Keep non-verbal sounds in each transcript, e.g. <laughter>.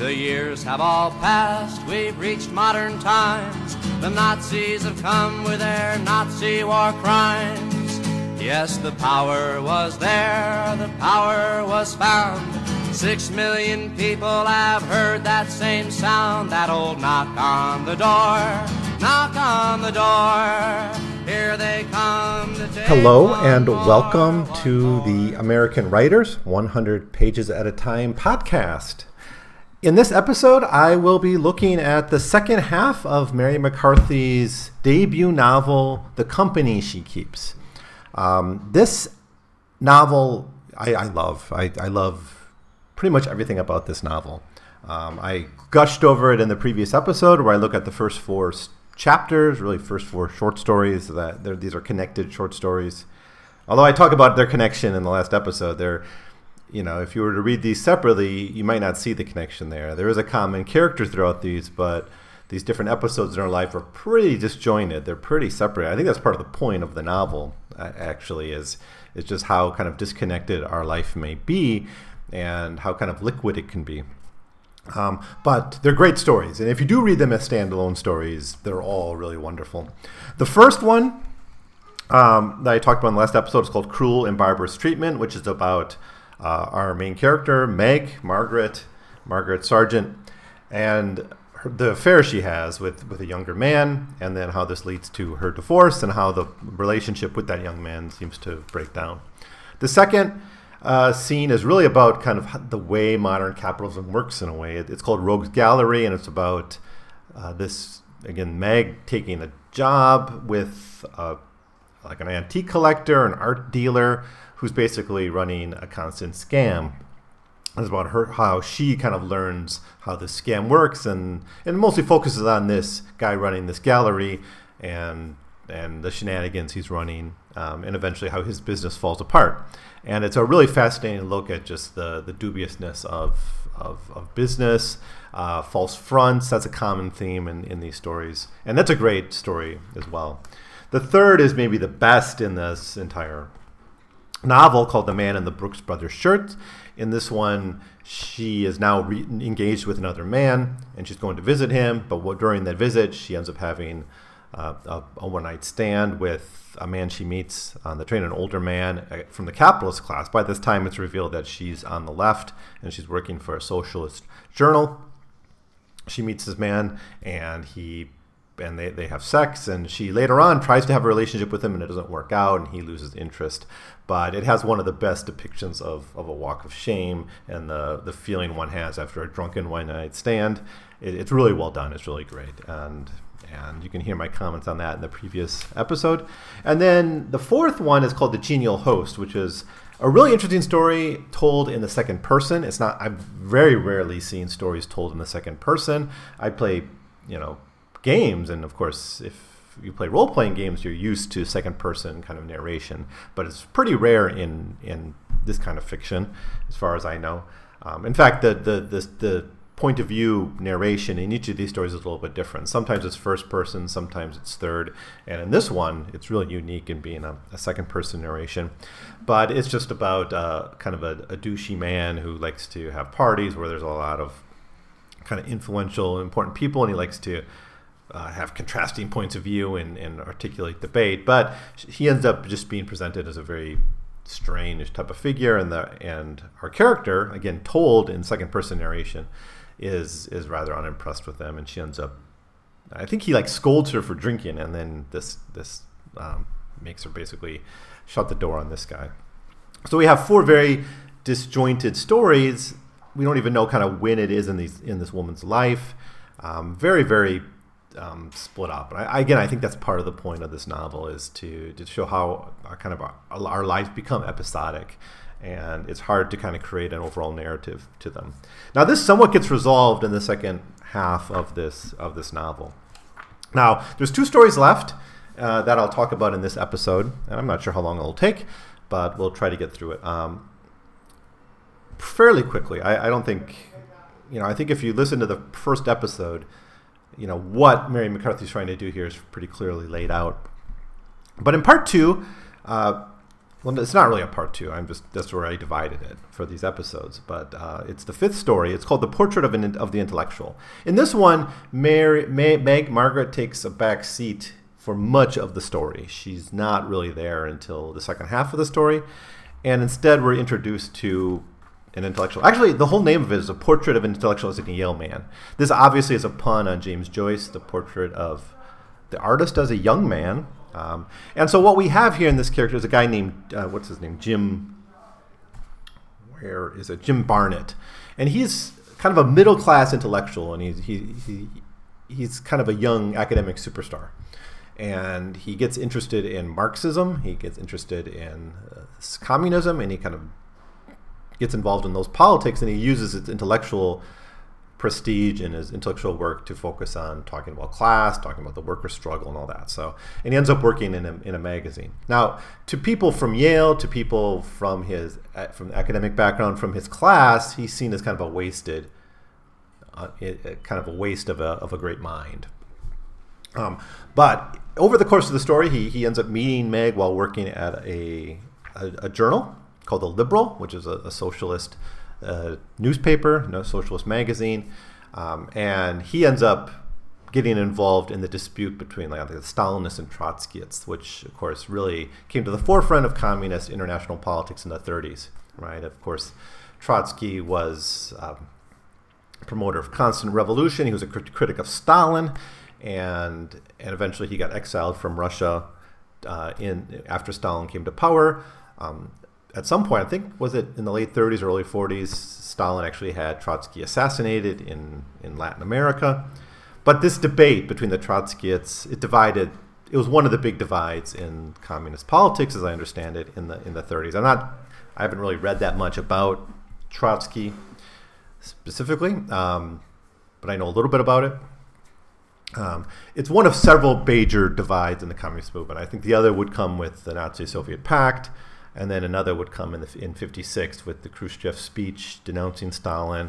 The years have all passed, we've reached modern times. The Nazis have come with their Nazi war crimes. Yes, the power was there, the power was found. Six million people have heard that same sound, that old knock on the door, knock on the door. Here they come. Hello and welcome to the American Writers 100 Pages at a Time podcast. In this episode, I will be looking at the second half of Mary McCarthy's debut novel, The Company She Keeps. Um, this novel I, I love. I, I love pretty much everything about this novel. Um, I gushed over it in the previous episode where I look at the first four chapters, really first four short stories. That these are connected short stories. Although I talk about their connection in the last episode, they're you know if you were to read these separately, you might not see the connection there. There is a common character throughout these, but these different episodes in our life are pretty disjointed. They're pretty separate. I think that's part of the point of the novel. Actually, is is just how kind of disconnected our life may be, and how kind of liquid it can be. Um, but they're great stories, and if you do read them as standalone stories, they're all really wonderful. The first one um, that I talked about in the last episode is called "Cruel and Barbarous Treatment," which is about uh, our main character, Meg, Margaret, Margaret Sargent, and her, the affair she has with with a younger man, and then how this leads to her divorce, and how the relationship with that young man seems to break down. The second uh, scene is really about kind of the way modern capitalism works in a way. It- It's called Rogues Gallery, and it's about uh, this again Meg taking a job with uh, like an antique collector, an art dealer, who's basically running a constant scam. It's about her how she kind of learns how the scam works, and and mostly focuses on this guy running this gallery, and and the shenanigans he's running, um, and eventually how his business falls apart. And it's a really fascinating look at just the the dubiousness of of, of business, uh, false fronts. That's a common theme in, in these stories, and that's a great story as well. The third is maybe the best in this entire novel called The Man in the Brooks Brothers Shirt. In this one, she is now re- engaged with another man and she's going to visit him. But what, during that visit, she ends up having uh, a, a one night stand with a man she meets on the train, an older man uh, from the capitalist class. By this time, it's revealed that she's on the left and she's working for a socialist journal she meets this man and he and they, they have sex and she later on tries to have a relationship with him and it doesn't work out and he loses interest but it has one of the best depictions of, of a walk of shame and the, the feeling one has after a drunken one night stand it, it's really well done it's really great and and you can hear my comments on that in the previous episode and then the fourth one is called the genial host which is a really interesting story told in the second person. It's not. I've very rarely seen stories told in the second person. I play, you know, games, and of course, if you play role playing games, you're used to second person kind of narration. But it's pretty rare in in this kind of fiction, as far as I know. Um, in fact, the the the, the point of view narration in each of these stories is a little bit different. Sometimes it's first person, sometimes it's third, and in this one, it's really unique in being a, a second person narration. But it's just about uh, kind of a, a douchey man who likes to have parties where there's a lot of kind of influential, important people, and he likes to uh, have contrasting points of view and, and articulate debate. But he ends up just being presented as a very strange type of figure, and the and our character, again told in second person narration, is is rather unimpressed with them, and she ends up. I think he like scolds her for drinking, and then this this um, makes her basically shut the door on this guy. So we have four very disjointed stories. We don't even know kind of when it is in these in this woman's life. Um, very very um, split up. And I, again, I think that's part of the point of this novel is to to show how our kind of our, our lives become episodic, and it's hard to kind of create an overall narrative to them. Now, this somewhat gets resolved in the second half of this of this novel. Now, there's two stories left uh, that I'll talk about in this episode, and I'm not sure how long it'll take, but we'll try to get through it um, fairly quickly. I, I don't think, you know, I think if you listen to the first episode, you know what Mary McCarthy's trying to do here is pretty clearly laid out. But in part two, uh, well, it's not really a part two. I'm just that's where I divided it for these episodes. But uh, it's the fifth story. It's called "The Portrait of an, of the Intellectual." In this one, Mary, May, Meg Margaret takes a back seat for much of the story. She's not really there until the second half of the story, and instead we're introduced to an intellectual. Actually, the whole name of it is "A Portrait of an Intellectual as a Yale Man." This obviously is a pun on James Joyce, the portrait of the artist as a young man um, and so what we have here in this character is a guy named uh, what's his name, Jim. Where is it? Jim Barnett, and he's kind of a middle class intellectual, and he's he, he he's kind of a young academic superstar, and he gets interested in Marxism, he gets interested in uh, communism, and he kind of gets involved in those politics, and he uses his intellectual prestige in his intellectual work to focus on talking about class, talking about the worker struggle, and all that. So, and he ends up working in a, in a magazine. Now, to people from Yale, to people from his from academic background, from his class, he's seen as kind of a wasted, uh, kind of a waste of a of a great mind. Um, but over the course of the story, he, he ends up meeting Meg while working at a, a, a journal called The Liberal, which is a, a socialist a newspaper, no socialist magazine, um, and he ends up getting involved in the dispute between like, the Stalinists and Trotskyists, which of course really came to the forefront of communist international politics in the 30s. Right, of course, Trotsky was um, a promoter of constant revolution. He was a crit- critic of Stalin, and and eventually he got exiled from Russia uh, in after Stalin came to power. Um, at some point, I think was it in the late 30s, early 40s, Stalin actually had Trotsky assassinated in, in Latin America. But this debate between the Trotskyists, it divided. It was one of the big divides in communist politics, as I understand it, in the in the 30s. I'm not. I haven't really read that much about Trotsky specifically, um, but I know a little bit about it. Um, it's one of several major divides in the communist movement. I think the other would come with the Nazi-Soviet Pact and then another would come in the, in 56 with the Khrushchev speech denouncing Stalin,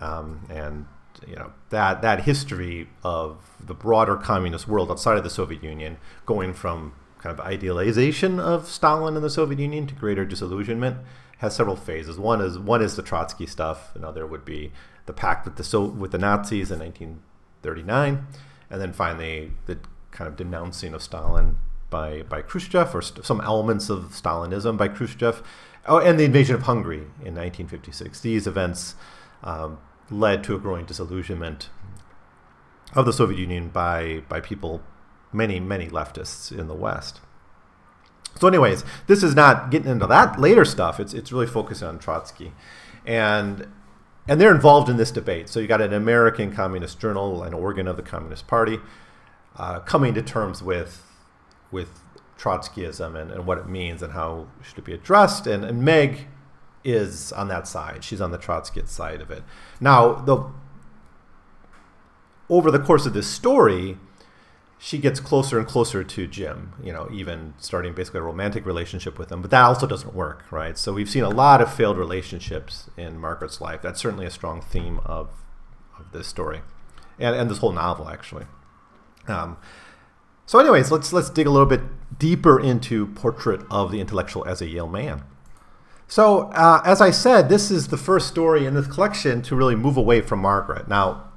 um, and you know that that history of the broader communist world outside of the Soviet Union going from kind of idealization of Stalin and the Soviet Union to greater disillusionment has several phases. One is one is the Trotsky stuff. Another would be the pact with the so, with the Nazis in 1939, and then finally the kind of denouncing of Stalin by, by Khrushchev, or st- some elements of Stalinism by Khrushchev, oh, and the invasion of Hungary in 1956. These events um, led to a growing disillusionment of the Soviet Union by, by people, many, many leftists in the West. So, anyways, this is not getting into that later stuff. It's, it's really focusing on Trotsky. And and they're involved in this debate. So you got an American Communist Journal, an organ of the Communist Party, uh, coming to terms with with Trotskyism and, and what it means and how should it be addressed. And, and Meg is on that side. She's on the Trotskyist side of it. Now, the over the course of this story, she gets closer and closer to Jim, you know, even starting basically a romantic relationship with him. But that also doesn't work, right? So we've seen a lot of failed relationships in Margaret's life. That's certainly a strong theme of, of this story and, and this whole novel, actually. Um, so, anyways, let's let's dig a little bit deeper into Portrait of the Intellectual as a Yale Man. So, uh, as I said, this is the first story in this collection to really move away from Margaret. Now,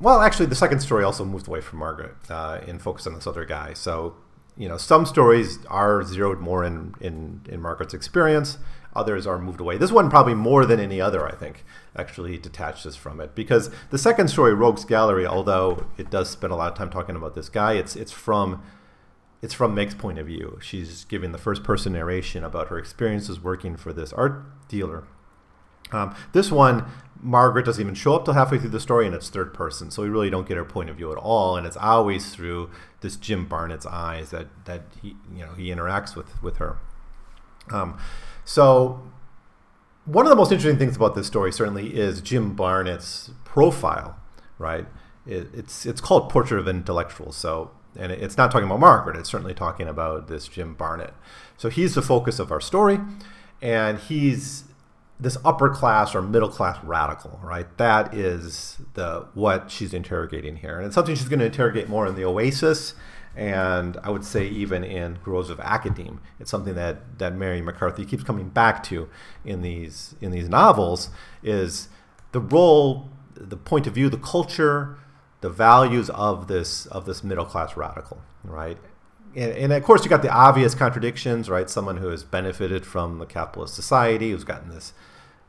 well, actually, the second story also moved away from Margaret uh, and focused on this other guy. So, you know, some stories are zeroed more in in, in Margaret's experience. Others are moved away. This one probably more than any other, I think, actually detaches from it because the second story, Rogues Gallery, although it does spend a lot of time talking about this guy, it's it's from it's from Meg's point of view. She's giving the first person narration about her experiences working for this art dealer. Um, this one, Margaret doesn't even show up till halfway through the story, and it's third person, so we really don't get her point of view at all. And it's always through this Jim Barnett's eyes that that he you know he interacts with with her. Um, so, one of the most interesting things about this story certainly is Jim Barnett's profile, right? It, it's it's called Portrait of Intellectuals, so and it's not talking about Margaret. It's certainly talking about this Jim Barnett. So he's the focus of our story, and he's this upper class or middle class radical, right? That is the what she's interrogating here, and it's something she's going to interrogate more in the Oasis and I would say even in Groves of Academe, it's something that, that Mary McCarthy keeps coming back to in these in these novels is the role, the point of view, the culture, the values of this of this middle class radical, right? And, and, of course, you got the obvious contradictions, right? Someone who has benefited from the capitalist society, who's gotten this,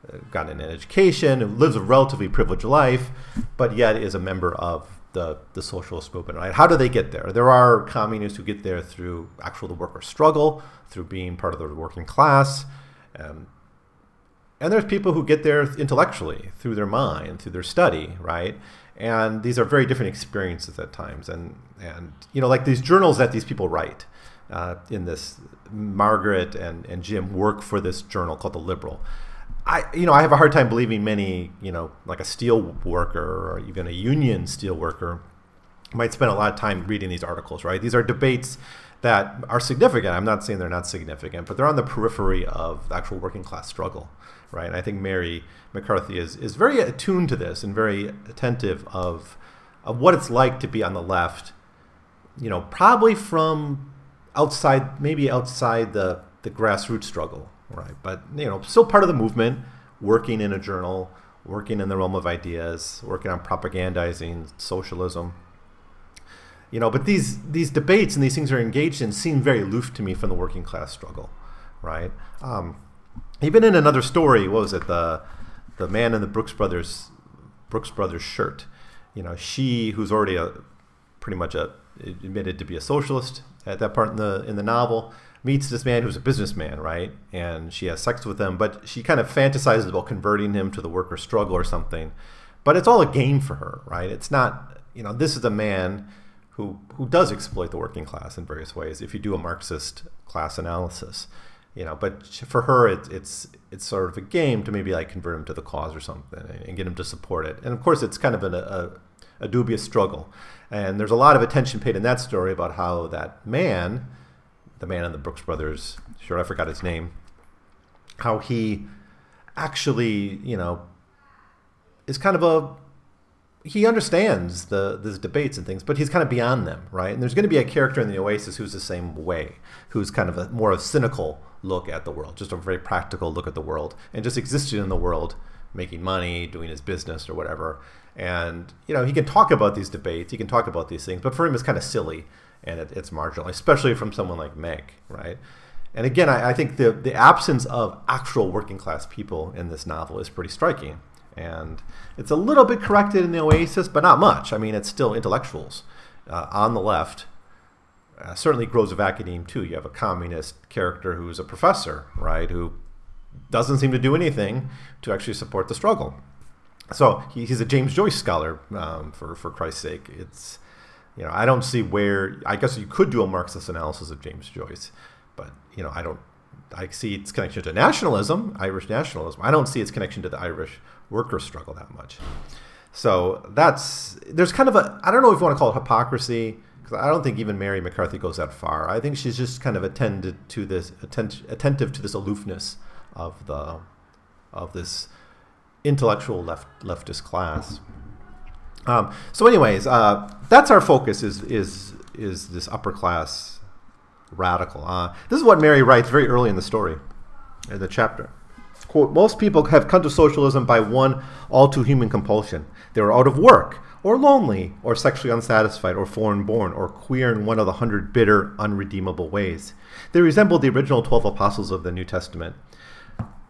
uh, gotten an education, who lives a relatively privileged life, but yet is a member of the, the socialist movement, right? How do they get there? There are communists who get there through actual the worker struggle, through being part of the working class. Um, and there's people who get there intellectually, through their mind, through their study, right? And these are very different experiences at times. And, and you know, like these journals that these people write uh, in this, Margaret and, and Jim work for this journal called The Liberal. I, you know, I have a hard time believing many, you know, like a steel worker or even a union steel worker might spend a lot of time reading these articles, right? These are debates that are significant. I'm not saying they're not significant, but they're on the periphery of the actual working class struggle, right? And I think Mary McCarthy is, is very attuned to this and very attentive of, of what it's like to be on the left, you know, probably from outside, maybe outside the, the grassroots struggle, right? But you know, still part of the movement, working in a journal, working in the realm of ideas, working on propagandizing socialism. You know, but these these debates and these things are engaged in seem very aloof to me from the working class struggle, right? Um, even in another story, what was it? The the man in the Brooks Brothers Brooks Brothers shirt. You know, she who's already a pretty much a admitted to be a socialist at that part in the in the novel meets this man who's a businessman, right? And she has sex with him, but she kind of fantasizes about converting him to the worker struggle or something. But it's all a game for her, right? It's not, you know, this is a man who who does exploit the working class in various ways if you do a Marxist class analysis. You know, but for her, it, it's it's sort of a game to maybe like convert him to the cause or something and get him to support it. And of course, it's kind of an, a, a dubious struggle. And there's a lot of attention paid in that story about how that man, the man in the Brooks Brothers sure I forgot his name, how he actually, you know, is kind of a he understands the these debates and things, but he's kind of beyond them, right? And there's going to be a character in the Oasis who's the same way, who's kind of a more of cynical look at the world, just a very practical look at the world, and just existed in the world, making money, doing his business or whatever. And you know, he can talk about these debates, he can talk about these things, but for him, it's kind of silly and it, it's marginal, especially from someone like Meg, right? And again, I, I, think the the absence of actual working class people in this novel is pretty striking, and it's a little bit corrected in the Oasis, but not much. I mean, it's still intellectuals uh, on the left. Uh, certainly, Groves of Academe too. You have a communist character who's a professor, right? Who doesn't seem to do anything to actually support the struggle. So he, he's a James Joyce scholar, um, for for Christ's sake. It's you know, I don't see where. I guess you could do a Marxist analysis of James Joyce, but you know, I don't. I see its connection to nationalism, Irish nationalism. I don't see its connection to the Irish worker struggle that much. So that's there's kind of a I don't know if you want to call it hypocrisy because I don't think even Mary McCarthy goes that far. I think she's just kind of attended to this attent, attentive to this aloofness of the of this intellectual left leftist class. Um, so, anyways, uh, that's our focus is is is this upper class radical. Uh, this is what Mary writes very early in the story, in the chapter. Quote: Most people have come to socialism by one all too human compulsion. They were out of work, or lonely, or sexually unsatisfied, or foreign born, or queer in one of the hundred bitter, unredeemable ways. They resembled the original twelve apostles of the New Testament.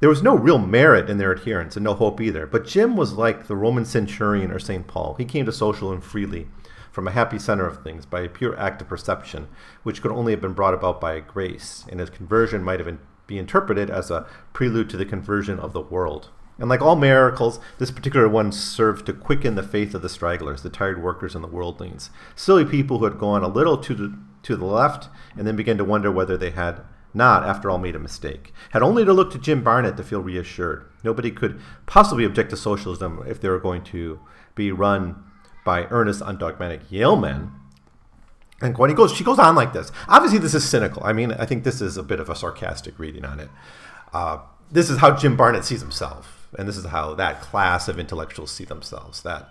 There was no real merit in their adherence and no hope either, but Jim was like the Roman centurion or St. Paul. He came to socialism freely, from a happy center of things, by a pure act of perception, which could only have been brought about by grace, and his conversion might have been, be interpreted as a prelude to the conversion of the world. And like all miracles, this particular one served to quicken the faith of the stragglers, the tired workers and the worldlings, silly people who had gone a little to the, to the left and then began to wonder whether they had not, after all, made a mistake. Had only to look to Jim Barnett to feel reassured. Nobody could possibly object to socialism if they were going to be run by earnest, undogmatic Yale men. And when he goes, she goes on like this. Obviously, this is cynical. I mean, I think this is a bit of a sarcastic reading on it. Uh, this is how Jim Barnett sees himself, and this is how that class of intellectuals see themselves. That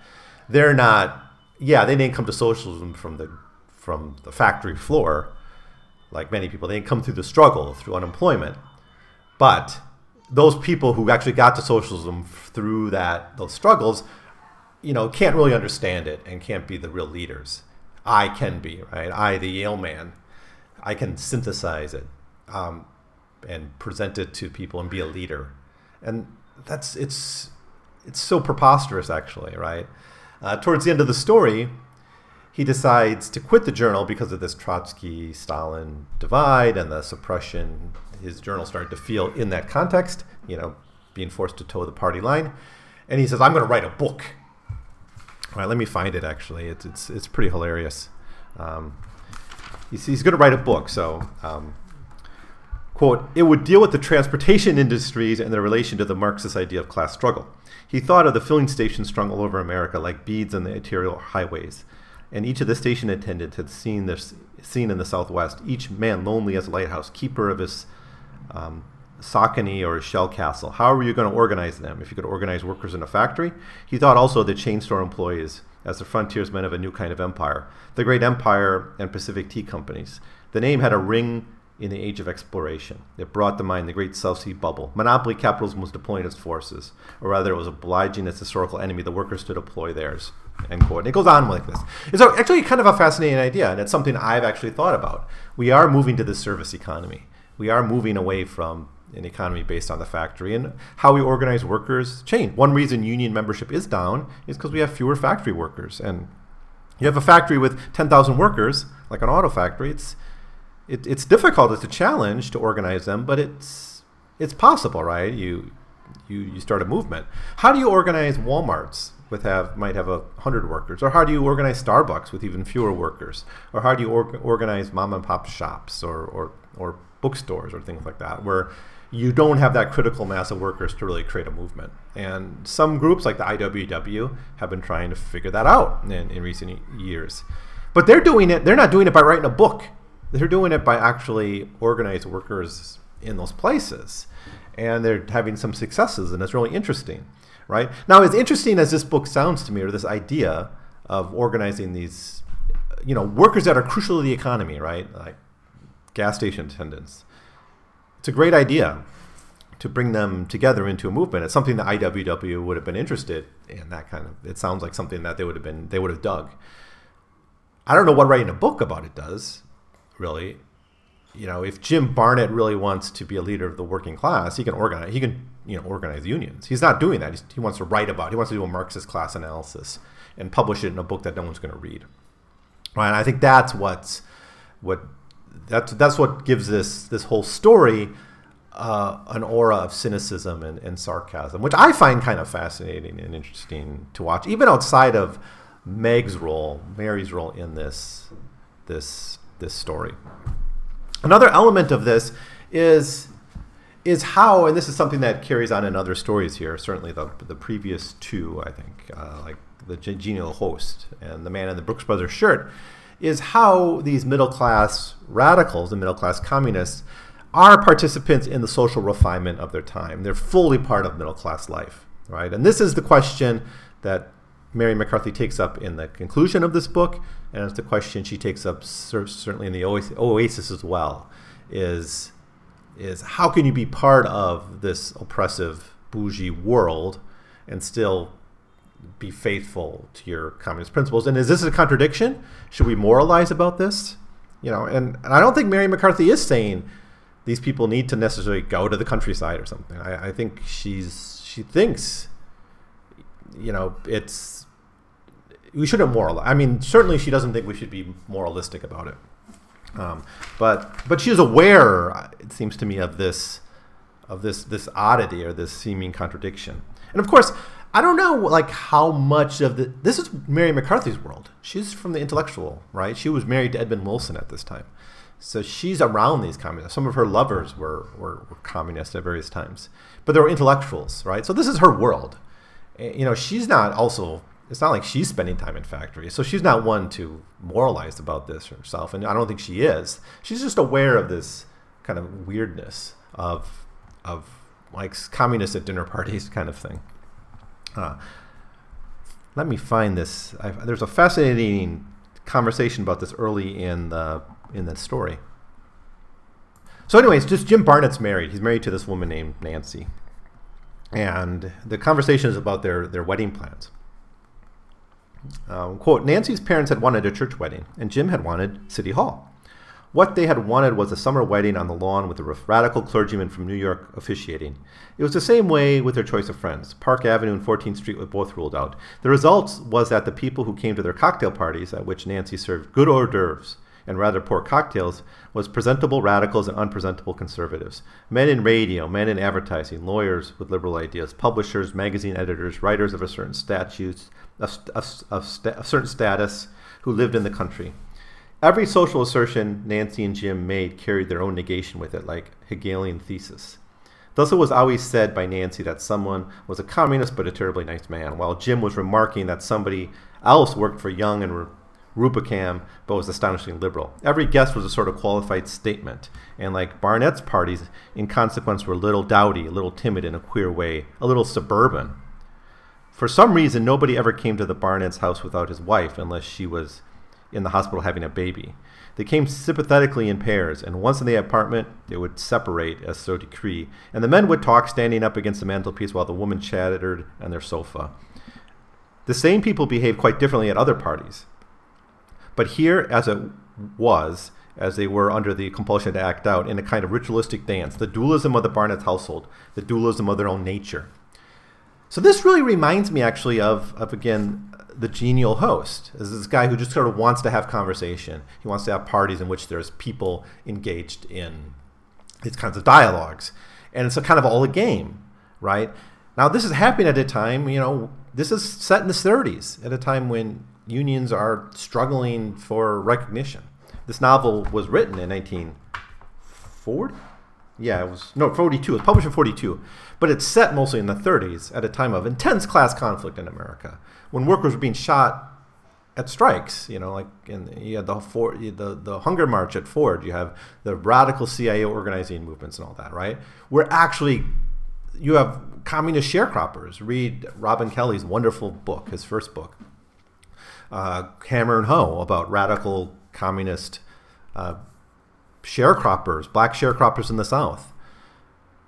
they're not, yeah, they didn't come to socialism from the from the factory floor, like many people. They didn't come through the struggle, through unemployment. But those people who actually got to socialism through that those struggles, you know, can't really understand it and can't be the real leaders. I can be, right? I, the Yale man, I can synthesize it um, and present it to people and be a leader. And that's it's it's so preposterous, actually, right? Uh, towards the end of the story, he decides to quit the journal because of this Trotsky Stalin divide and the suppression his journal started to feel in that context, you know, being forced to toe the party line. And he says, I'm going to write a book. All right, let me find it actually. It's, it's, it's pretty hilarious. Um, he's, he's going to write a book. So, um, quote, it would deal with the transportation industries and their relation to the Marxist idea of class struggle. He thought of the filling stations strung all over America like beads on the arterial highways and each of the station attendants had seen this scene in the southwest, each man lonely as a lighthouse, keeper of his um, Socony or his shell castle. How are you going to organize them? If you could organize workers in a factory? He thought also the chain store employees as the frontiersmen of a new kind of empire, the great empire and Pacific tea companies. The name had a ring in the age of exploration. It brought to mind the great South Sea bubble. Monopoly capitalism was deploying its forces, or rather, it was obliging its historical enemy, the workers, to deploy theirs. End quote. And it goes on like this. It's actually kind of a fascinating idea, and it's something I've actually thought about. We are moving to the service economy. We are moving away from an economy based on the factory and how we organize workers change. One reason union membership is down is because we have fewer factory workers. And you have a factory with 10,000 workers, like an auto factory, it's it, it's difficult. It's a challenge to organize them, but it's it's possible, right? You you you start a movement. How do you organize WalMarts with have might have a hundred workers, or how do you organize Starbucks with even fewer workers, or how do you or, organize mom and pop shops or, or or bookstores or things like that, where you don't have that critical mass of workers to really create a movement. And some groups like the IWW have been trying to figure that out in, in recent years. But they're doing it, they're not doing it by writing a book they're doing it by actually organized workers in those places and they're having some successes and it's really interesting right? Now as interesting as this book sounds to me or this idea of organizing these you know workers that are crucial to the economy right? Like gas station attendants. It's a great idea to bring them together into a movement. It's something that iww would have been interested in that kind of it sounds like something that they would have been they would have dug. I don't know what writing a book about it does really. You know, if Jim Barnett really wants to be a leader of the working class, he can organize. He can, you know, organize unions. He's not doing that. He's, he wants to write about. It. He wants to do a Marxist class analysis and publish it in a book that no one's going to read. Right? And I think that's what's what that's that's what gives this this whole story uh, an aura of cynicism and, and, sarcasm, which I find kind of fascinating and interesting to watch, even outside of Meg's role, Mary's role in this this this story. Another element of this is is how, and this is something that carries on in other stories here. Certainly, the the previous two, I think, uh, like the genial host and the man in the Brooks Brothers shirt, is how these middle class radicals and middle class communists are participants in the social refinement of their time. They're fully part of middle class life, right? And this is the question that Mary McCarthy takes up in the conclusion of this book, and it's the question she takes up certainly in the Oasis as well, is is how can you be part of this oppressive bougie world and still be faithful to your communist principles? And is this a contradiction? Should we moralize about this? You know, and, and I don't think Mary McCarthy is saying these people need to necessarily go to the countryside or something. I, I think she's she thinks you know it's we shouldn't moral. I mean, certainly she doesn't think we should be moralistic about it. Um, but but she is aware, it seems to me, of this of this this oddity or this seeming contradiction. And of course, I don't know like how much of the this is Mary McCarthy's world. She's from the intellectual, right? She was married to Edmund Wilson at this time. So she's around these communists. Some of her lovers were, were, were communists at various times, but they were intellectuals, right? So this is her world. You know, she's not also it's not like she's spending time in factories. So she's not one to moralize about this herself. And I don't think she is. She's just aware of this kind of weirdness of, of like communists at dinner parties kind of thing. Uh, let me find this. I've, there's a fascinating conversation about this early in the in the story. So, anyways, just Jim Barnett's married. He's married to this woman named Nancy, and the conversation is about their their wedding plans. Um, quote: Nancy's parents had wanted a church wedding, and Jim had wanted City Hall. What they had wanted was a summer wedding on the lawn with a radical clergyman from New York officiating. It was the same way with their choice of friends. Park Avenue and 14th Street were both ruled out. The result was that the people who came to their cocktail parties, at which Nancy served good hors d'oeuvres and rather poor cocktails, was presentable radicals and unpresentable conservatives. Men in radio, men in advertising, lawyers with liberal ideas, publishers, magazine editors, writers of a certain statutes, of, of, of, of certain status, who lived in the country. Every social assertion Nancy and Jim made carried their own negation with it, like Hegelian thesis. Thus, it was always said by Nancy that someone was a communist but a terribly nice man, while Jim was remarking that somebody else worked for Young and Rubicam but was astonishingly liberal. Every guest was a sort of qualified statement, and like Barnett's parties, in consequence, were a little dowdy, a little timid in a queer way, a little suburban. For some reason, nobody ever came to the Barnett's house without his wife, unless she was in the hospital having a baby. They came sympathetically in pairs, and once in the apartment, they would separate as so decree, and the men would talk standing up against the mantelpiece while the women chattered on their sofa. The same people behaved quite differently at other parties. But here, as it was, as they were under the compulsion to act out in a kind of ritualistic dance, the dualism of the Barnett household, the dualism of their own nature. So this really reminds me actually of, of again, the genial host is this guy who just sort of wants to have conversation. He wants to have parties in which there's people engaged in these kinds of dialogues, and it's a kind of all a game, right? Now this is happening at a time, you know, this is set in the 30s, at a time when unions are struggling for recognition. This novel was written in 1940. Yeah, it was no 42. It was published in 42, but it's set mostly in the 30s at a time of intense class conflict in America when workers were being shot at strikes. You know, like you had the the the hunger march at Ford. You have the radical CIO organizing movements and all that. Right? Where actually you have communist sharecroppers. Read Robin Kelley's wonderful book, his first book, uh, Hammer and Hoe, about radical communist uh, sharecroppers, black sharecroppers in the South.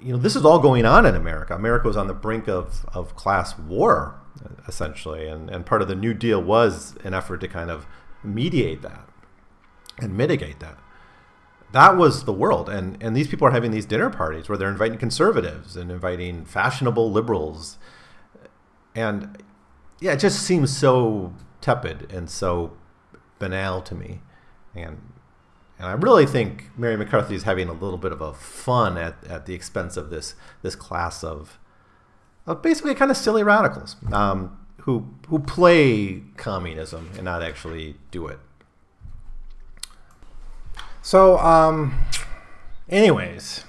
You know, this is all going on in America. America was on the brink of, of class war essentially. And, and part of the New Deal was an effort to kind of mediate that and mitigate that. That was the world. And, and these people are having these dinner parties where they're inviting conservatives and inviting fashionable liberals. And yeah, it just seems so tepid and so banal to me. And and I really think Mary McCarthy is having a little bit of a fun at, at the expense of this this class of of basically kind of silly radicals um, who who play communism and not actually do it. So, um, anyways,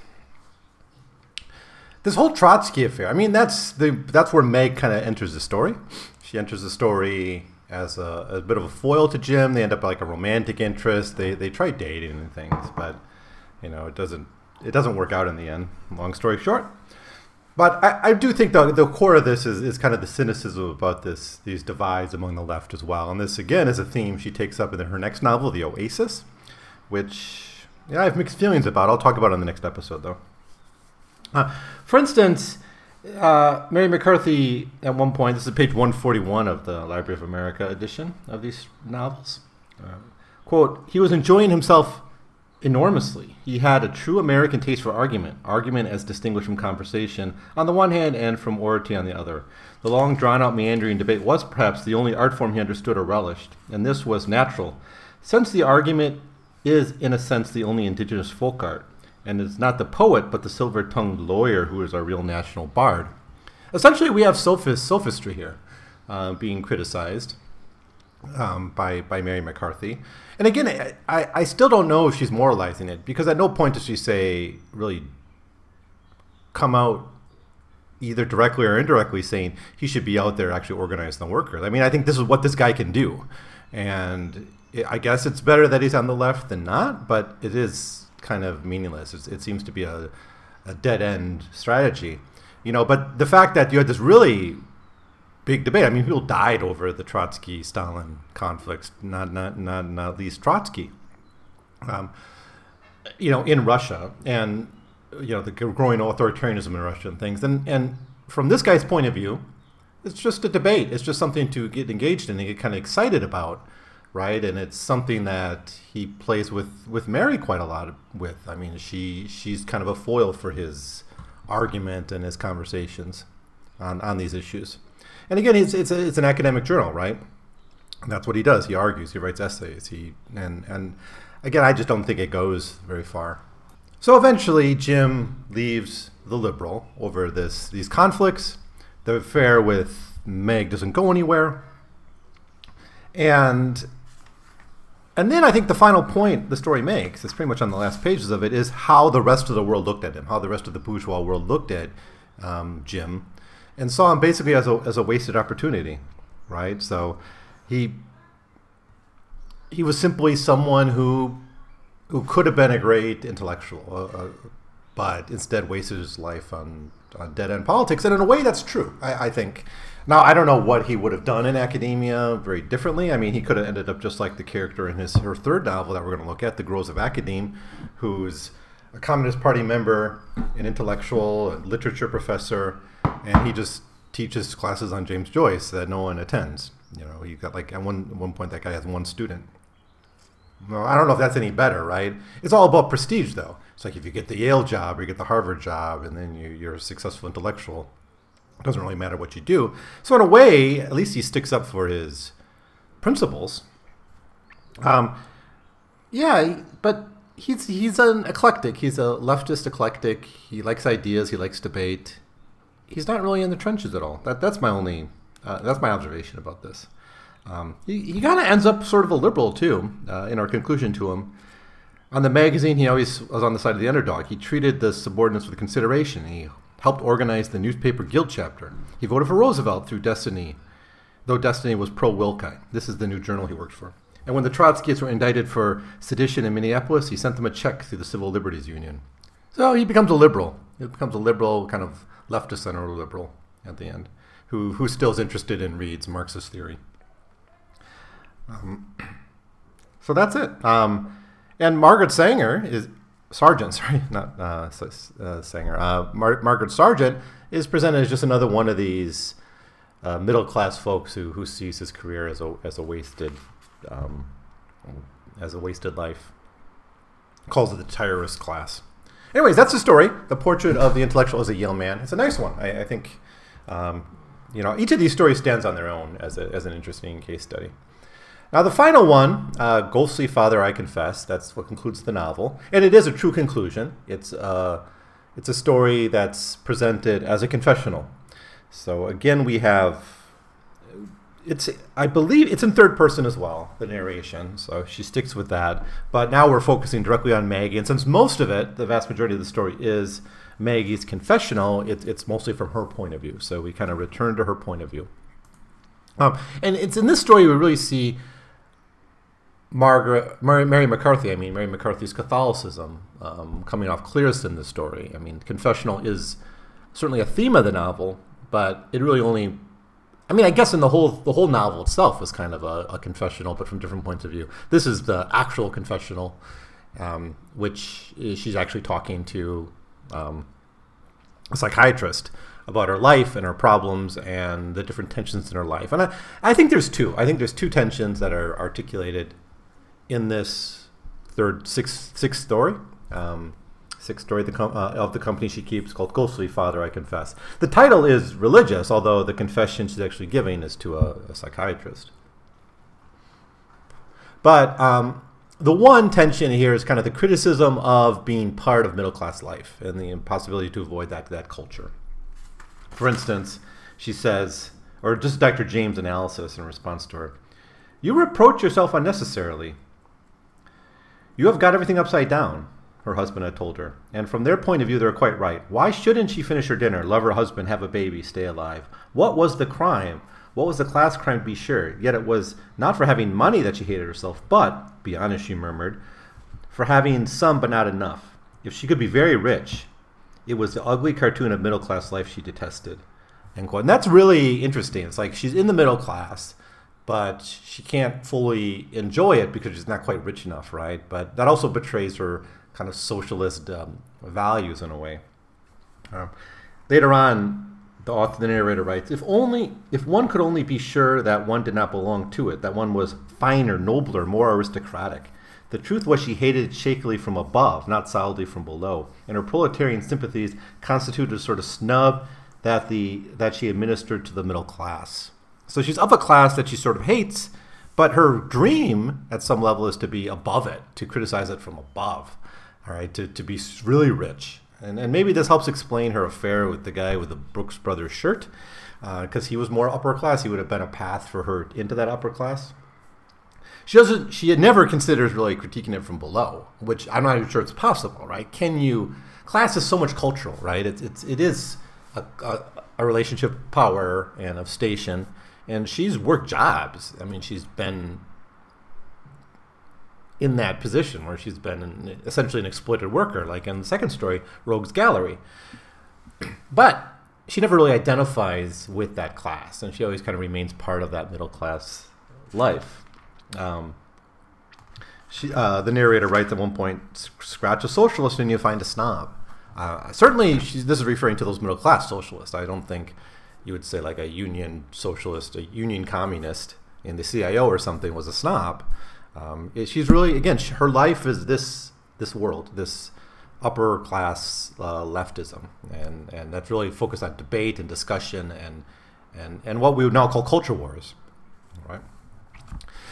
this whole Trotsky affair. I mean, that's the that's where Meg kind of enters the story. She enters the story as a, a, bit of a foil to Jim. They end up like a romantic interest. They they try dating and things, but you know it doesn't it doesn't work out in the end. Long story short. But I, I do think the, the core of this is, is kind of the cynicism about this these divides among the left as well. And this again is a theme she takes up in her next novel, The Oasis, which yeah, I have mixed feelings about. I'll talk about it on the next episode though. Uh, for instance, uh, Mary McCarthy at one point, this is page 141 of the Library of America edition of these novels. Uh, quote, he was enjoying himself enormously. He had a true American taste for argument, argument as distinguished from conversation on the one hand and from oratory on the other. The long drawn out meandering debate was perhaps the only art form he understood or relished, and this was natural, since the argument is, in a sense, the only indigenous folk art, and it's not the poet but the silver tongued lawyer who is our real national bard. Essentially, we have sophist, sophistry here uh, being criticized um, by, by Mary McCarthy. And again, I, I still don't know if she's moralizing it because at no point does she say really come out either directly or indirectly saying he should be out there actually organizing the workers. I mean, I think this is what this guy can do. And I guess it's better that he's on the left than not, but it is kind of meaningless. It's, it seems to be a, a dead end strategy. You know, but the fact that you had this really big debate. I mean, people died over the Trotsky-Stalin conflicts, not not not not least Trotsky. Um, you know, in Russia, and you know the growing authoritarianism in Russia and things, and and from this guy's point of view, it's just a debate. It's just something to get engaged in and get kind of excited about, right? And it's something that he plays with with Mary quite a lot with. I mean, she she's kind of a foil for his argument and his conversations on on these issues. And again, it's it's, a, it's an academic journal, right? And that's what he does. He argues. He writes essays. He and and again, I just don't think it goes very far. So eventually, Jim leaves the Liberal over this these conflicts the affair with Meg doesn't go anywhere. And and then I think the final point the story makes, it's pretty much on the last pages of it, is how the rest of the world looked at him, how the rest of the bourgeois world looked at um, Jim, and saw him basically as a, as a wasted opportunity, right? So he he was simply someone who who could have been a great intellectual, uh, uh, but instead wasted his life on on dead end politics. And in a way, that's true. I, I, think. Now, I don't know what he would have done in academia very differently. I mean, he could have ended up just like the character in his her third novel that we're going to look at, The Groves of Academe, who's a Communist Party member, an intellectual, a literature professor, and he just teaches classes on James Joyce that no one attends. You know, you got like at one at one point that guy has one student. Well, I don't know if that's any better, right? It's all about prestige, though. It's like if you get the Yale job or you get the Harvard job, and then you, are a successful intellectual. It doesn't really matter what you do. So in a way, at least he sticks up for his principles. Um, yeah, but he's he's an eclectic. He's a leftist eclectic. He likes ideas. He likes debate. He's not really in the trenches at all. That that's my only uh, that's my observation about this. Um, he he kind of ends up sort of a liberal too. Uh, in our conclusion to him, on the magazine, he always was on the side of the underdog. He treated the subordinates with consideration. He helped organize the newspaper guild chapter. He voted for Roosevelt through Destiny, though Destiny was pro Willkie. This is the new journal he worked for. And when the Trotskyists were indicted for sedition in Minneapolis, he sent them a check through the Civil Liberties Union. So he becomes a liberal. He becomes a liberal, kind of left of center liberal at the end, who, who still is interested in Reed's Marxist theory. Um, <clears throat> so that's it. Um, and Margaret Sanger is Sargent, <laughs> sorry, not uh, uh, Sanger. Uh, Mar- Margaret Sargent is presented as just another one of these uh, middle class folks who, who sees his career as a as a wasted um, as a wasted life. Calls it the tireless class. Anyways, that's the story. The portrait of the intellectual as a Yale man. It's a nice one. I, I think um, you know each of these stories stands on their own as a, as an interesting case study. Now, the final one, uh, Ghostly Father, I Confess, that's what concludes the novel. And it is a true conclusion. It's, uh, it's a story that's presented as a confessional. So, again, we have. It's, I believe it's in third person as well, the narration. So she sticks with that. But now we're focusing directly on Maggie. And since most of it, the vast majority of the story is Maggie's confessional, it, it's mostly from her point of view. So we kind of return to her point of view. Um, and it's in this story we really see Margaret, Mary, Mary, McCarthy, I mean, Mary McCarthy's Catholicism um, coming off clearest in this story. I mean, confessional is certainly a theme of the novel, but it really only, I mean, I guess in the whole the whole novel itself is kind of a, a confessional, but from different points of view. This is the actual confessional, um, which is, she's actually talking to um, a psychiatrist about her life and her problems and the different tensions in her life. And I, I think there's two. I think there's two tensions that are articulated in this third sixth sixth story. Um, sixth story of the, com- uh, of the company she keeps called Ghostly Father, I Confess. The title is religious, although the confession she's actually giving is to a, a psychiatrist. But um, the one tension here is kind of the criticism of being part of middle class life and the impossibility to avoid that, that culture. For instance, she says, or just Dr. James' analysis in response to her, you reproach yourself unnecessarily. You have got everything upside down, her husband had told her. And from their point of view, they were quite right. Why shouldn't she finish her dinner, love her husband, have a baby, stay alive? What was the crime? What was the class crime, to be sure? Yet it was not for having money that she hated herself, but, be honest, she murmured, for having some but not enough. If she could be very rich, it was the ugly cartoon of middle class life she detested. And that's really interesting. It's like she's in the middle class, but she can't fully enjoy it because she's not quite rich enough, right? But that also betrays her kind of socialist um, values in a way. Um, later on, the author, the narrator writes, "If only, if one could only be sure that one did not belong to it, that one was finer, nobler, more aristocratic." The truth was she hated it shakily from above, not solidly from below, and her proletarian sympathies constituted a sort of snub that the that she administered to the middle class. So she's of a class that she sort of hates, but her dream at some level is to be above it, to criticize it from above. All right, to, to be really rich. And, and maybe this helps explain her affair with the guy with the Brooks Brothers shirt, because uh, he was more upper class. He would have been a path for her into that upper class. She doesn't. She never considers really critiquing it from below, which I'm not even sure it's possible, right? Can you? Class is so much cultural, right? It's it's it is a, a, a relationship of power and of station, and she's worked jobs. I mean, she's been in that position where she's been an, essentially an exploited worker, like in the second story, Rogue's Gallery. But she never really identifies with that class, and she always kind of remains part of that middle class life. Um, she, uh, the narrator writes at one point, "Scratch a socialist and you find a snob." Uh, certainly, this is referring to those middle class socialists. I don't think you would say like a union socialist, a union communist in the CIO or something was a snob. Um, she's really again, she, her life is this this world, this upper class uh, leftism, and and that's really focused on debate and discussion and and and what we would now call culture wars, right?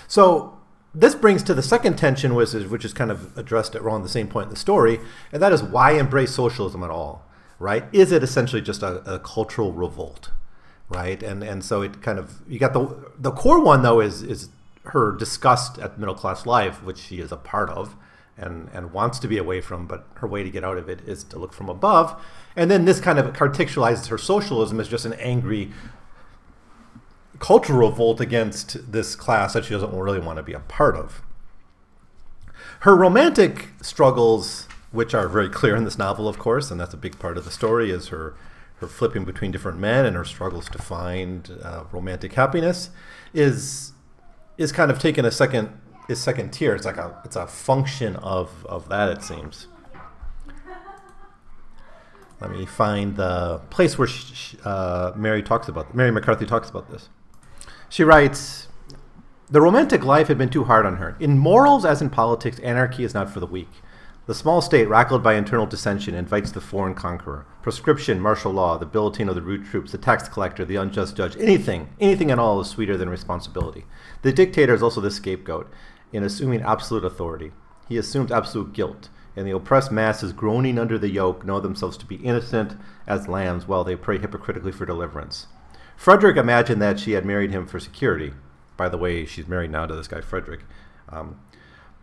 So this brings to the second tension, which is, which is kind of addressed at around the same point in the story, and that is why embrace socialism at all, right? Is it essentially just a, a cultural revolt, right? And and so it kind of you got the the core one though is is her disgust at middle class life, which she is a part of, and and wants to be away from, but her way to get out of it is to look from above, and then this kind of contextualizes her socialism as just an angry cultural revolt against this class that she doesn't really want to be a part of. Her romantic struggles, which are very clear in this novel, of course, and that's a big part of the story, is her her flipping between different men and her struggles to find uh, romantic happiness, is is kind of taken a second is second tier. It's like a it's a function of of that. It seems. Let me find the place where she, uh, Mary talks about Mary McCarthy talks about this. She writes, The romantic life had been too hard on her. In morals, as in politics, anarchy is not for the weak. The small state, rackled by internal dissension, invites the foreign conqueror. Proscription, martial law, the billeting of the root troops, the tax collector, the unjust judge, anything, anything at all is sweeter than responsibility. The dictator is also the scapegoat in assuming absolute authority. He assumes absolute guilt, and the oppressed masses groaning under the yoke know themselves to be innocent as lambs while they pray hypocritically for deliverance. Frederick imagined that she had married him for security. By the way, she's married now to this guy, Frederick. Um,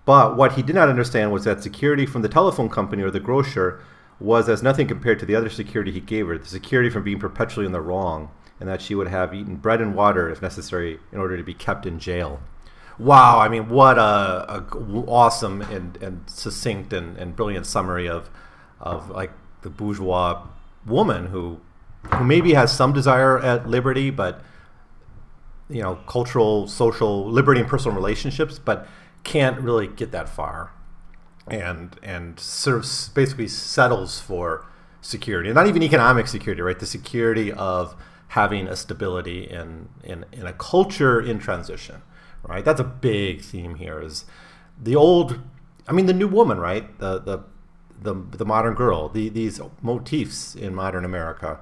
but what he did not understand was that security from the telephone company or the grocer was as nothing compared to the other security he gave her the security from being perpetually in the wrong, and that she would have eaten bread and water if necessary in order to be kept in jail. Wow, I mean, what a, a awesome and, and succinct and, and brilliant summary of, of like the bourgeois woman who who maybe has some desire at liberty, but you know, cultural, social liberty and personal relationships, but can't really get that far, and and sort of basically settles for security, and not even economic security, right? The security of having a stability in in, in a culture in transition, right? That's a big theme here. Is the old, I mean, the new woman, right? The the the, the modern girl, the, these motifs in modern America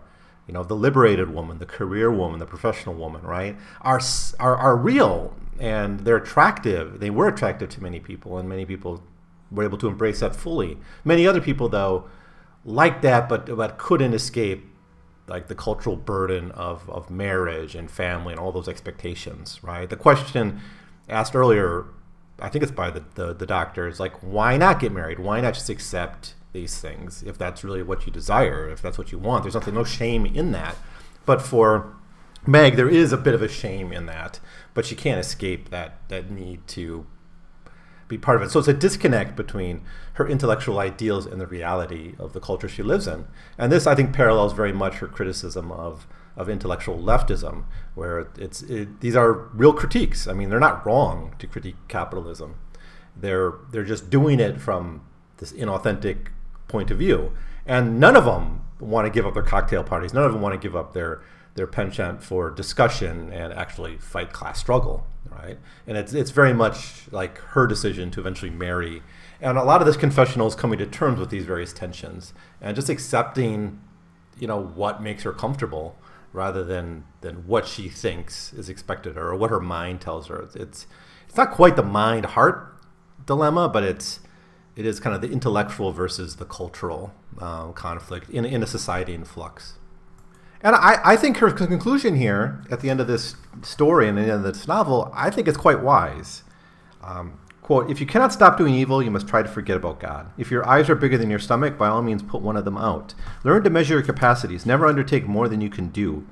you know, the liberated woman, the career woman, the professional woman, right, are, are, are real and they're attractive. They were attractive to many people, and many people were able to embrace that fully. Many other people, though, liked that, but, but couldn't escape like the cultural burden of, of marriage and family and all those expectations, right? The question asked earlier, I think it's by the, the, the doctor, is like, why not get married? Why not just accept these things if that's really what you desire, if that's what you want. There's nothing, no shame in that. But for Meg, there is a bit of a shame in that, but she can't escape that that need to be part of it. So it's a disconnect between her intellectual ideals and the reality of the culture she lives in. And this, I think, parallels very much her criticism of of intellectual leftism, where it's it, these are real critiques. I mean, they're not wrong to critique capitalism. They're they're just doing it from this inauthentic point of view, and none of them want to give up their cocktail parties. None of them want to give up their their penchant for discussion and actually fight class struggle, right? And it's it's very much like her decision to eventually marry, and a lot of this confessional is coming to terms with these various tensions and just accepting, you know, what makes her comfortable rather than than what she thinks is expected or what her mind tells her. It's it's not quite the mind heart dilemma, but it's it is kind of the intellectual versus the cultural uh, conflict in in a society in flux. And I, I think her conclusion here at the end of this story and the end of this novel, I think is quite wise. Um, quote, if you cannot stop doing evil, you must try to forget about God. If your eyes are bigger than your stomach, by all means put one of them out. Learn to measure your capacities. Never undertake more than you can do.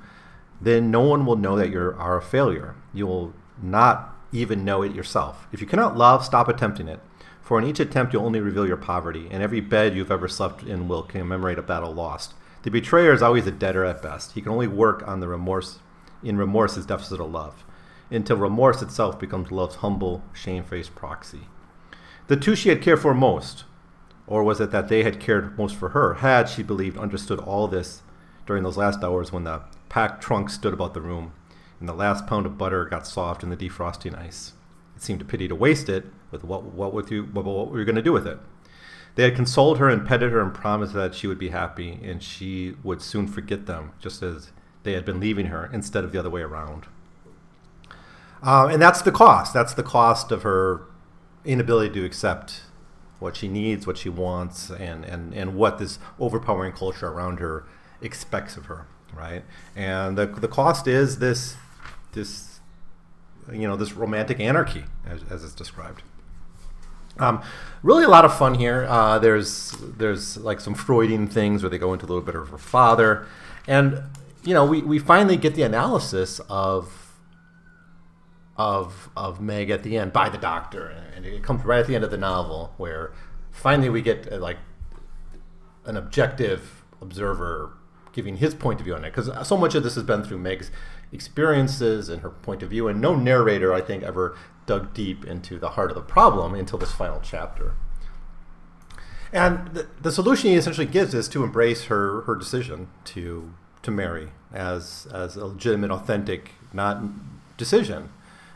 Then no one will know that you are a failure. You will not even know it yourself. If you cannot love, stop attempting it. For in each attempt, you'll only reveal your poverty, and every bed you've ever slept in will commemorate a battle lost. The betrayer is always a debtor at best. He can only work on the remorse in remorse's deficit of love, until remorse itself becomes love's humble, shamefaced proxy. The two she had cared for most, or was it that they had cared most for her, had, she believed, understood all this during those last hours when the packed trunk stood about the room, and the last pound of butter got soft in the defrosting ice. It seemed a pity to waste it with what what would you what, what were you going to do with it? They had consoled her and petted her and promised that she would be happy and she would soon forget them, just as they had been leaving her instead of the other way around. Um, and that's the cost. That's the cost of her inability to accept what she needs, what she wants, and, and, and what this overpowering culture around her expects of her, right? And the, the cost is this, this, you know, this romantic anarchy, as, as it's described. Um, really, a lot of fun here. Uh, there's there's like some Freudian things where they go into a little bit of her father, and you know we, we finally get the analysis of of of Meg at the end by the doctor, and it comes right at the end of the novel where finally we get uh, like an objective observer giving his point of view on it. Because so much of this has been through Meg's experiences and her point of view, and no narrator I think ever dug deep into the heart of the problem until this final chapter. And the, the solution he essentially gives is to embrace her, her decision to to marry as as a legitimate, authentic, not decision,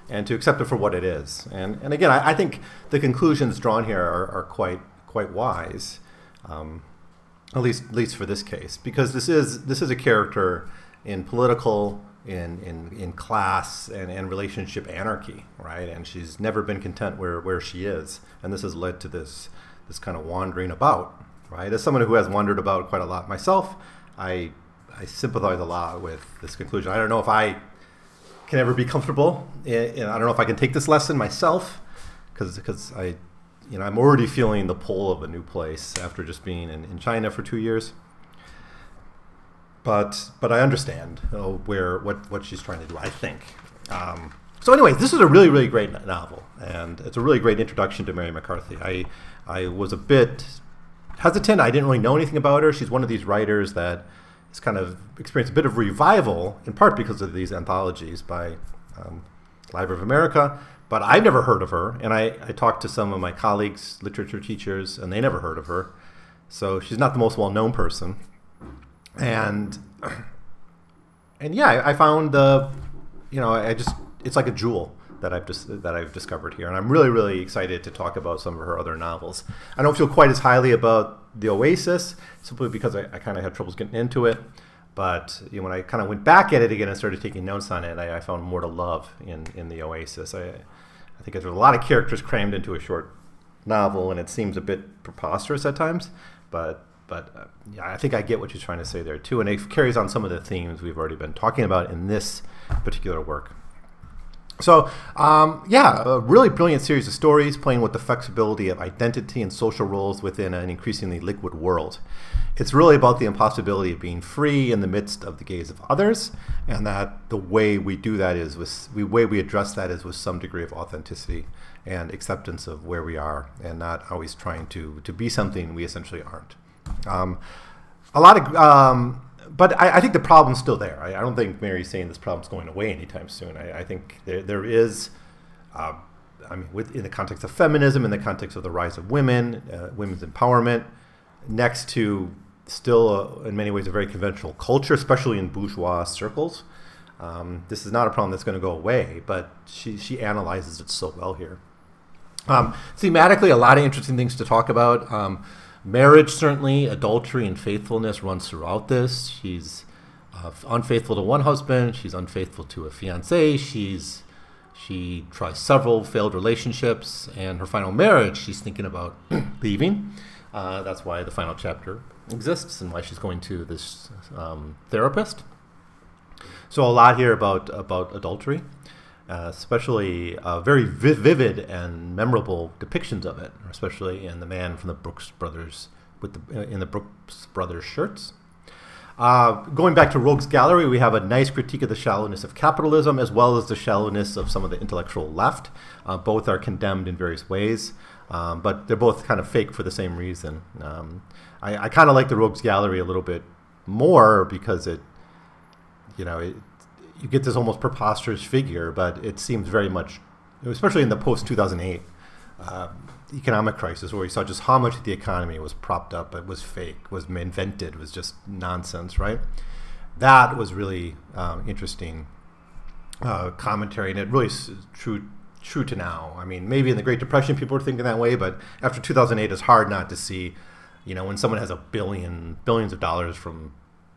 and to accept it for what it is. And and again, I, I think the conclusions drawn here are, are quite quite wise, um, at least at least for this case, because this is this is a character in political in, in, in class and, and relationship anarchy, right? And she's never been content where, where she is. And this has led to this, this kind of wandering about, right? As someone who has wandered about quite a lot myself, I, I sympathize a lot with this conclusion. I don't know if I can ever be comfortable. In, I don't know if I can take this lesson myself because I, you know, I'm already feeling the pull of a new place after just being in, in China for two years but but I understand uh, where what what she's trying to do. I think. Um, so, anyway, this is a really really great novel, and it's a really great introduction to Mary McCarthy. I I was a bit hesitant. I didn't really know anything about her. She's one of these writers that has kind of experienced a bit of revival, in part because of these anthologies by um, Library of America. But I've never heard of her, and I, I talked to some of my colleagues, literature teachers, and they never heard of her. So she's not the most well known person and and yeah, I found the you know I just it's like a jewel that I've just that I've discovered here, and I'm really really excited to talk about some of her other novels. I don't feel quite as highly about the Oasis simply because I, I kind of had troubles getting into it. But you know, when I kind of went back at it again and started taking notes on it, I, I found more to love in, in the Oasis. I, I think there's a lot of characters crammed into a short novel, and it seems a bit preposterous at times. But but uh, yeah, I think I get what you're trying to say there too, and it carries on some of the themes we've already been talking about in this particular work. So, um, yeah, a really brilliant series of stories playing with the flexibility of identity and social roles within an increasingly liquid world. It's really about the impossibility of being free in the midst of the gaze of others, and that the way we do that is with the way we address that is with some degree of authenticity and acceptance of where we are, and not always trying to to be something we essentially aren't. Um, a lot of um, but I, I, think the problem's still there. I, I, don't think Mary's saying this problem's going away anytime soon. I, I think there, there is, uh, I mean, with, in the context of feminism, in the context of the rise of women, uh, women's empowerment, next to still, a, in many ways, a very conventional culture, especially in bourgeois circles. Um, this is not a problem that's going to go away, but she, she analyzes it so well here. Um, thematically, a lot of interesting things to talk about. Um, marriage, certainly, adultery and faithfulness runs throughout this. She's uh, unfaithful to one husband. She's unfaithful to a fiance. She's she tries several failed relationships, and her final marriage, she's thinking about <clears throat> leaving. Uh, that's why the final chapter exists and why she's going to this um, therapist. So a lot here about about adultery, uh, especially uh, very vi- vivid and memorable depictions of it, especially in the man from the Brooks Brothers with the uh, in the Brooks Brothers shirts. Uh, going back to Rogues Gallery, we have a nice critique of the shallowness of capitalism as well as the shallowness of some of the intellectual left. Uh, both are condemned in various ways, um, but they're both kind of fake for the same reason. Um, I, I kind of like the Rogues Gallery a little bit more because it, you know, it, you get this almost preposterous figure, but it seems very much, especially in the post 2008 uh, economic crisis, where we saw just how much the economy was propped up, it was fake, was invented, was just nonsense, right? That was really um, interesting uh, commentary, and it really is true true to now. I mean, maybe in the Great Depression people were thinking that way, but after 2008, it's hard not to see you know, when someone has a billion, billions of dollars from,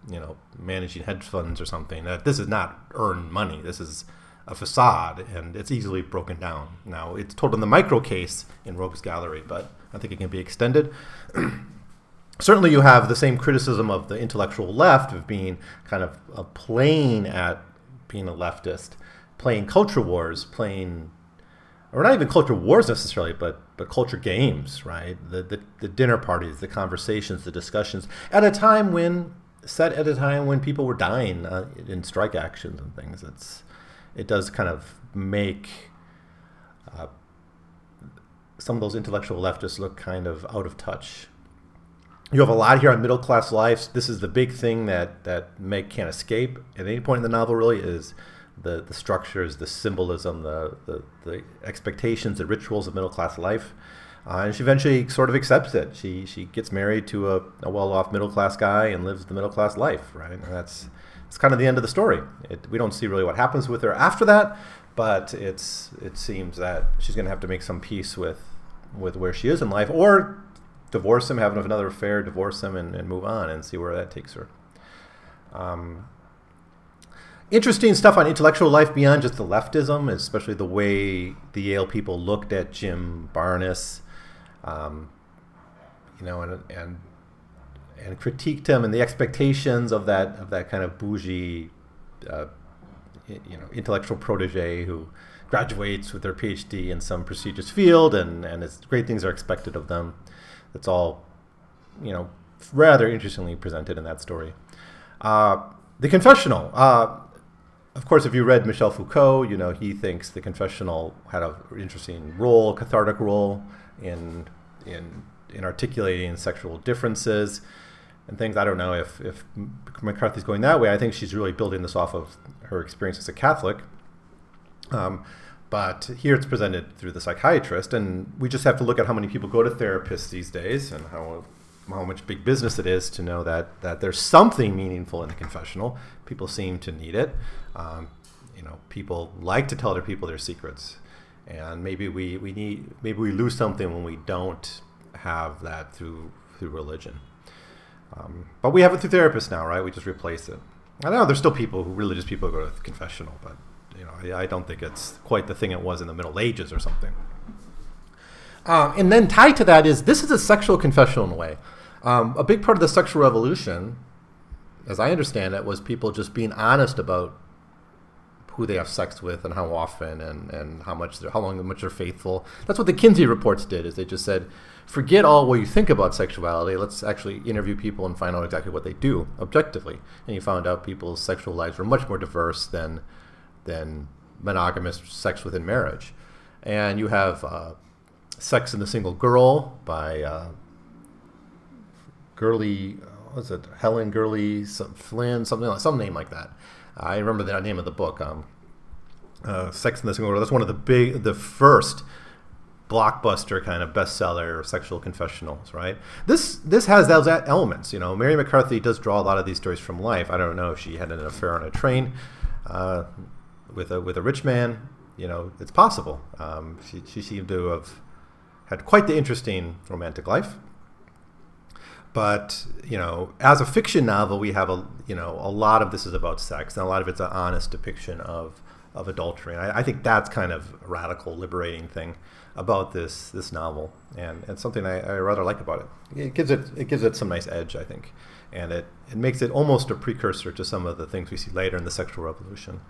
you know, managing hedge funds or something, that this is not earned money. This is a facade, and it's easily broken down. Now, it's told in the micro case in Rogues Gallery, but I think it can be extended. <clears throat> Certainly, you have the same criticism of the intellectual left of being kind of uh, playing at being a leftist, playing culture wars, playing or not even culture wars necessarily, but but culture games, right? The, the the dinner parties, the conversations, the discussions at a time when set at a time when people were dying uh, in strike actions and things. It's it does kind of make uh, some of those intellectual leftists look kind of out of touch. You have a lot here on middle class life. This is the big thing that that Meg can't escape at any point in the novel. Really is the, the structures, the symbolism, the, the, the expectations, the rituals of middle class life. Uh, and she eventually sort of accepts it. She she gets married to a, a well off middle class guy and lives the middle class life, right? And that's it's kind of the end of the story. It, we don't see really what happens with her after that, but it's it seems that she's going to have to make some peace with with where she is in life, or divorce him, have another affair, divorce him, and, and move on, and see where that takes her. Um, interesting stuff on intellectual life beyond just the leftism, especially the way the Yale people looked at Jim Barnes, um, you know, and and and critiqued him and the expectations of that of that kind of bougie, uh, you know, intellectual protege who graduates with their PhD in some prestigious field, and and great things are expected of them. That's all, you know, rather interestingly presented in that story. Uh, the confessional. Uh, of course, if you read Michel Foucault, you know he thinks the confessional had an interesting role, cathartic role in in in articulating sexual differences and things. I don't know if if McCarthy's going that way. I think she's really building this off of her experience as a Catholic. Um, but here it's presented through the psychiatrist, and we just have to look at how many people go to therapists these days and how how much big business it is to know that that there's something meaningful in the confessional. People seem to need it. Um, you know, people like to tell other people their secrets, and maybe we, we need maybe we lose something when we don't have that through through religion. Um, but we have it through therapists now, right? We just replace it. I know there's still people who religious people who go to confessional, but you know, I, I don't think it's quite the thing it was in the Middle Ages or something. Um, and then tied to that is this is a sexual confessional in a way. Um, a big part of the sexual revolution, as I understand it, was people just being honest about who they have sex with and how often and, and how much how long how much they're faithful. That's what the Kinsey reports did. Is they just said, forget all what you think about sexuality. Let's actually interview people and find out exactly what they do objectively. And you found out people's sexual lives were much more diverse than than monogamous sex within marriage. And you have uh, Sex and the Single Girl by uh, Gurley, was it Helen Gurley Flynn, something like some name like that. I remember the name of the book. Um, uh, Sex in the Single World. That's one of the big, the first blockbuster kind of bestseller sexual confessionals, right? This this has those elements. You know, Mary McCarthy does draw a lot of these stories from life. I don't know if she had an affair on a train uh, with a with a rich man. You know, it's possible. Um, she she seemed to have had quite the interesting romantic life. But you know, as a fiction novel, we have a you know a lot of this is about sex, and a lot of it's an honest depiction of of adultery. And I, I think that's kind of a radical, liberating thing about this this novel, and it's something I, I, rather like about it. It gives it it gives it some nice edge, I think, and it it makes it almost a precursor to some of the things we see later in the sexual revolution,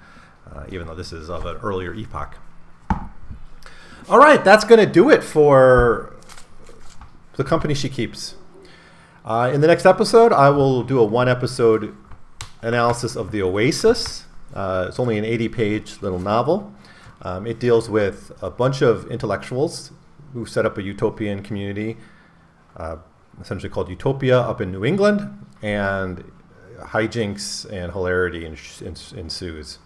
uh, even though this is of an earlier epoch. All right, that's going to do it for the company she keeps. Uh, in the next episode, I will do a one episode analysis of The Oasis. Uh, it's only an 80 page little novel. Um, it deals with a bunch of intellectuals who set up a utopian community, uh, essentially called Utopia, up in New England, and hijinks and hilarity ensues.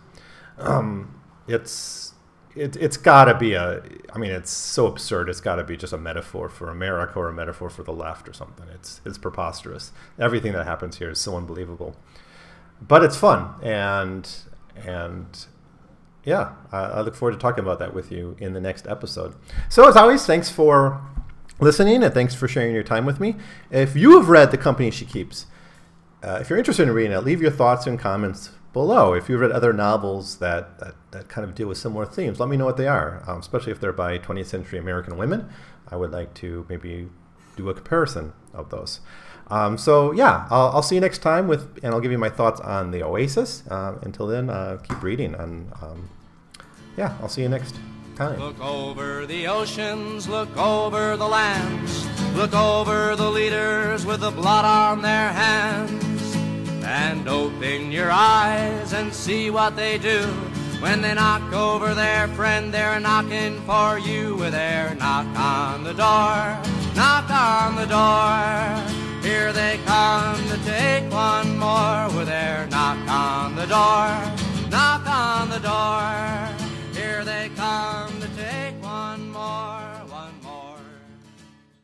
Um, it's it, it's got to be a i mean it's so absurd it's got to be just a metaphor for america or a metaphor for the left or something it's it's preposterous everything that happens here is so unbelievable but it's fun and and yeah, I look forward to talking about that with you in the next episode. So, as always, thanks for listening and thanks for sharing your time with me. If you have read The Company She Keeps, uh, if you're interested in reading it, leave your thoughts and comments below. If you've read other novels that, that, that kind of deal with similar themes, let me know what they are, um, especially if they're by 20th century American women. I would like to maybe do a comparison of those. Um, so yeah, I'll, I'll, see you next time with, and I'll give you my thoughts on the Oasis. Uh, until then, uh, keep reading, and um, yeah, I'll see you next time. Look over the oceans, look over the lands, look over the leaders with the blood on their hands, and open your eyes and see what they do. When they knock over their friend, they're knocking for you with their knock on the door, knock on the door. Here they come to take one more with their knock on the door, knock on the door. Here they come.